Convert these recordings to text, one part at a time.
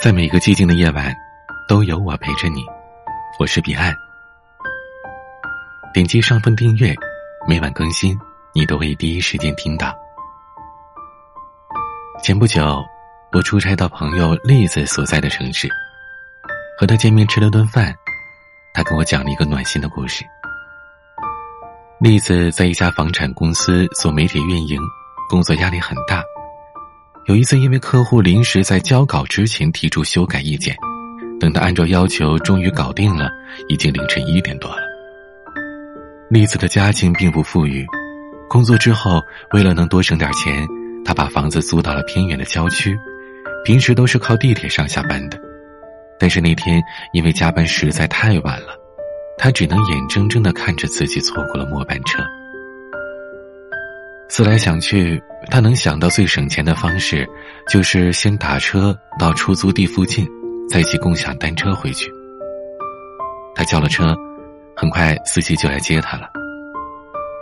在每个寂静的夜晚，都有我陪着你。我是彼岸。点击上方订阅，每晚更新，你都会第一时间听到。前不久，我出差到朋友栗子所在的城市，和他见面吃了顿饭，他跟我讲了一个暖心的故事。栗子在一家房产公司做媒体运营，工作压力很大。有一次，因为客户临时在交稿之前提出修改意见，等他按照要求终于搞定了，已经凌晨一点多了。栗子的家境并不富裕，工作之后为了能多省点钱，他把房子租到了偏远的郊区，平时都是靠地铁上下班的。但是那天因为加班实在太晚了，他只能眼睁睁的看着自己错过了末班车。思来想去。他能想到最省钱的方式，就是先打车到出租地附近，再骑共享单车回去。他叫了车，很快司机就来接他了。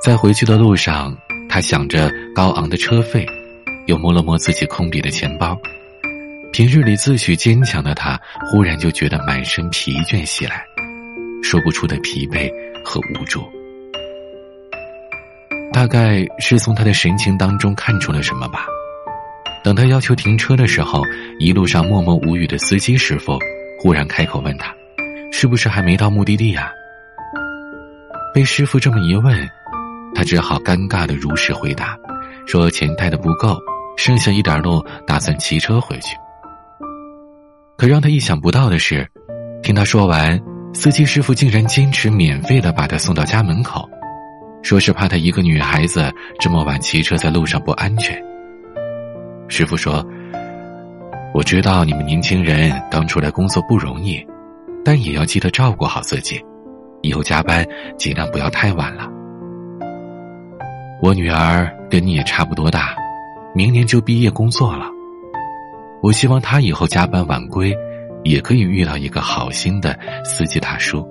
在回去的路上，他想着高昂的车费，又摸了摸自己空笔的钱包。平日里自诩坚强的他，忽然就觉得满身疲倦袭来，说不出的疲惫和无助。大概是从他的神情当中看出了什么吧。等他要求停车的时候，一路上默默无语的司机师傅忽然开口问他：“是不是还没到目的地呀？”被师傅这么一问，他只好尴尬的如实回答，说钱带的不够，剩下一点路打算骑车回去。可让他意想不到的是，听他说完，司机师傅竟然坚持免费的把他送到家门口。说是怕她一个女孩子这么晚骑车在路上不安全。师傅说：“我知道你们年轻人刚出来工作不容易，但也要记得照顾好自己，以后加班尽量不要太晚了。我女儿跟你也差不多大，明年就毕业工作了。我希望她以后加班晚归，也可以遇到一个好心的司机大叔。”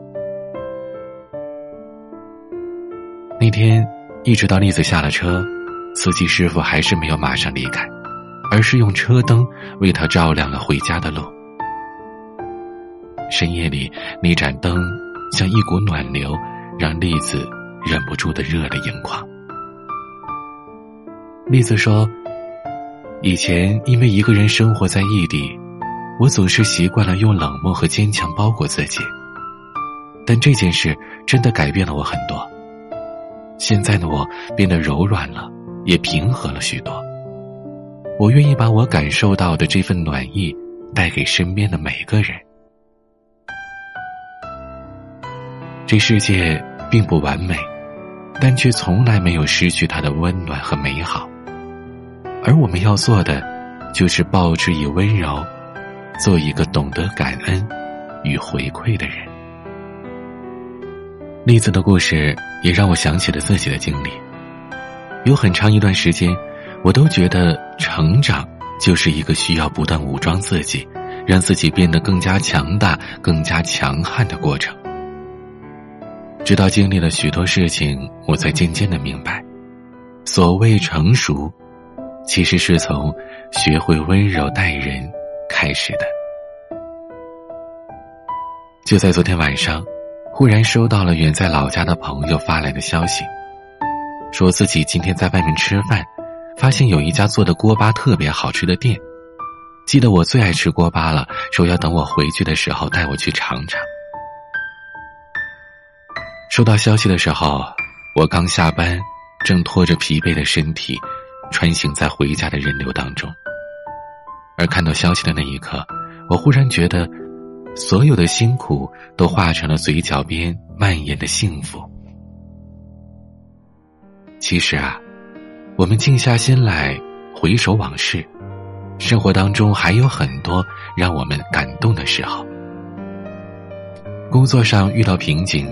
那天，一直到栗子下了车，司机师傅还是没有马上离开，而是用车灯为他照亮了回家的路。深夜里，那盏灯像一股暖流，让栗子忍不住的热泪盈眶。栗子说：“以前因为一个人生活在异地，我总是习惯了用冷漠和坚强包裹自己，但这件事真的改变了我很多。”现在的我变得柔软了，也平和了许多。我愿意把我感受到的这份暖意带给身边的每个人。这世界并不完美，但却从来没有失去它的温暖和美好。而我们要做的，就是报之以温柔，做一个懂得感恩与回馈的人。栗子的故事也让我想起了自己的经历。有很长一段时间，我都觉得成长就是一个需要不断武装自己，让自己变得更加强大、更加强悍的过程。直到经历了许多事情，我才渐渐的明白，所谓成熟，其实是从学会温柔待人开始的。就在昨天晚上。忽然收到了远在老家的朋友发来的消息，说自己今天在外面吃饭，发现有一家做的锅巴特别好吃的店，记得我最爱吃锅巴了，说要等我回去的时候带我去尝尝。收到消息的时候，我刚下班，正拖着疲惫的身体，穿行在回家的人流当中，而看到消息的那一刻，我忽然觉得。所有的辛苦都化成了嘴角边蔓延的幸福。其实啊，我们静下心来回首往事，生活当中还有很多让我们感动的时候。工作上遇到瓶颈，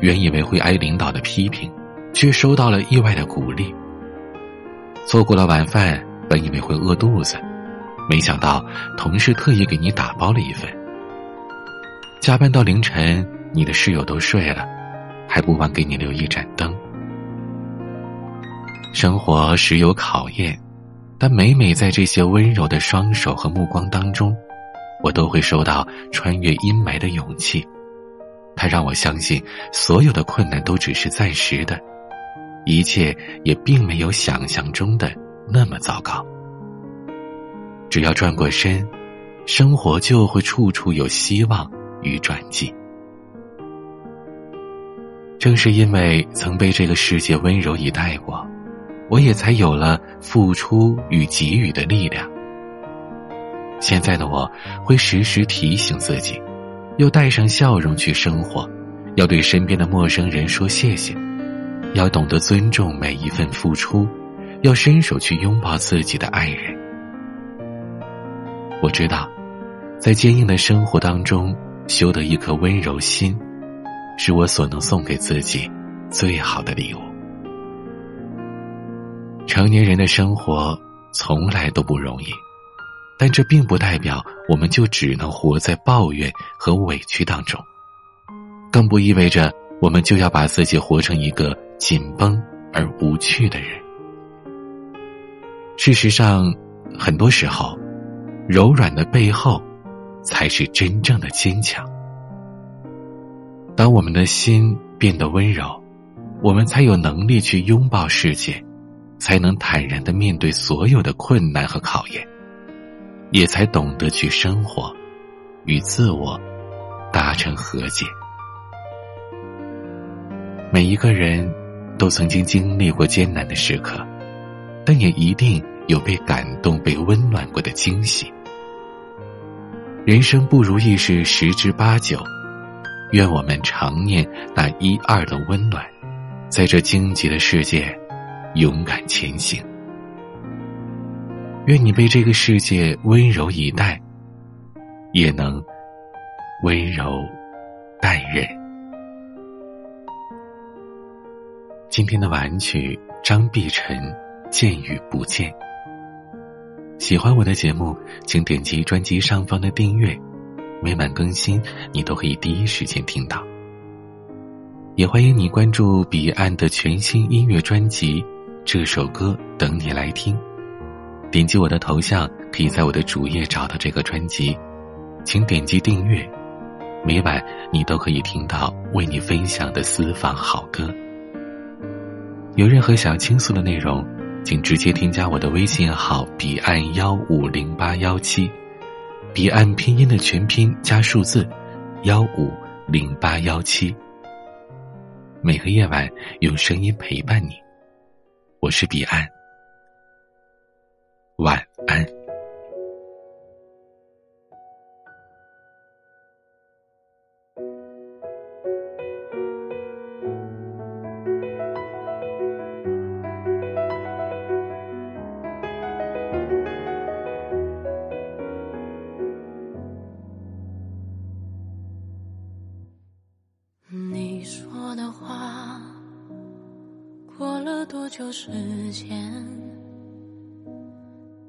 原以为会挨领导的批评，却收到了意外的鼓励。错过了晚饭，本以为会饿肚子，没想到同事特意给你打包了一份。加班到凌晨，你的室友都睡了，还不忘给你留一盏灯。生活时有考验，但每每在这些温柔的双手和目光当中，我都会收到穿越阴霾的勇气。它让我相信，所有的困难都只是暂时的，一切也并没有想象中的那么糟糕。只要转过身，生活就会处处有希望与转机。正是因为曾被这个世界温柔以待过，我也才有了付出与给予的力量。现在的我会时时提醒自己，要带上笑容去生活，要对身边的陌生人说谢谢，要懂得尊重每一份付出，要伸手去拥抱自己的爱人。我知道，在坚硬的生活当中修得一颗温柔心。是我所能送给自己最好的礼物。成年人的生活从来都不容易，但这并不代表我们就只能活在抱怨和委屈当中，更不意味着我们就要把自己活成一个紧绷而无趣的人。事实上，很多时候，柔软的背后，才是真正的坚强。当我们的心变得温柔，我们才有能力去拥抱世界，才能坦然的面对所有的困难和考验，也才懂得去生活，与自我达成和解。每一个人都曾经经历过艰难的时刻，但也一定有被感动、被温暖过的惊喜。人生不如意事十之八九。愿我们常念那一二的温暖，在这荆棘的世界勇敢前行。愿你被这个世界温柔以待，也能温柔待人。今天的晚曲，张碧晨《见与不见》。喜欢我的节目，请点击专辑上方的订阅。每晚更新，你都可以第一时间听到。也欢迎你关注彼岸的全新音乐专辑《这首歌等你来听》，点击我的头像，可以在我的主页找到这个专辑，请点击订阅。每晚你都可以听到为你分享的私房好歌。有任何想要倾诉的内容，请直接添加我的微信号：彼岸幺五零八幺七。彼岸拼音的全拼加数字，幺五零八幺七。每个夜晚用声音陪伴你，我是彼岸，晚安。多久时间？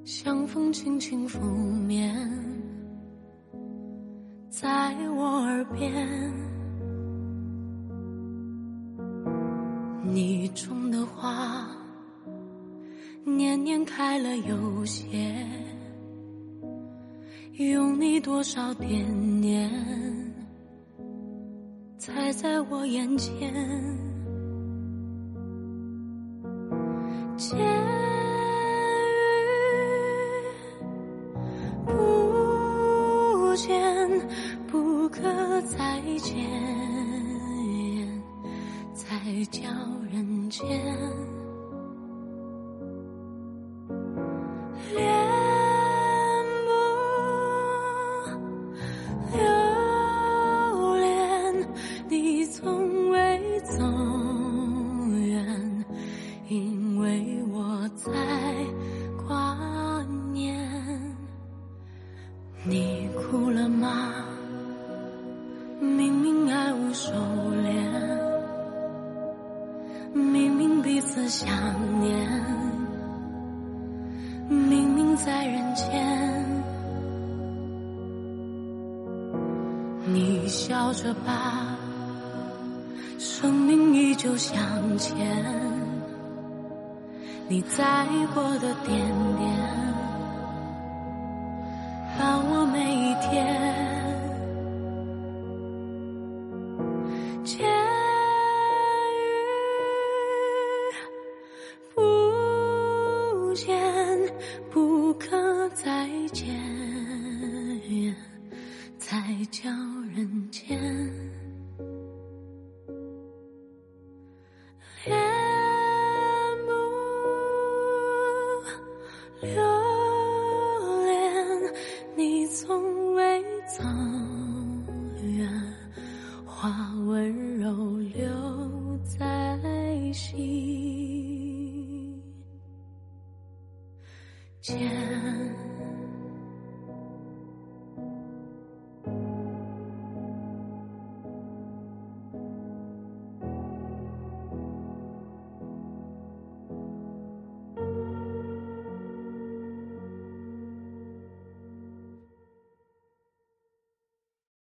像风轻轻拂面，在我耳边。你种的花，年年开了又谢，用你多少惦念，才在我眼前。人想念，明明在人间，你笑着吧，生命依旧向前，你在过的点点，见。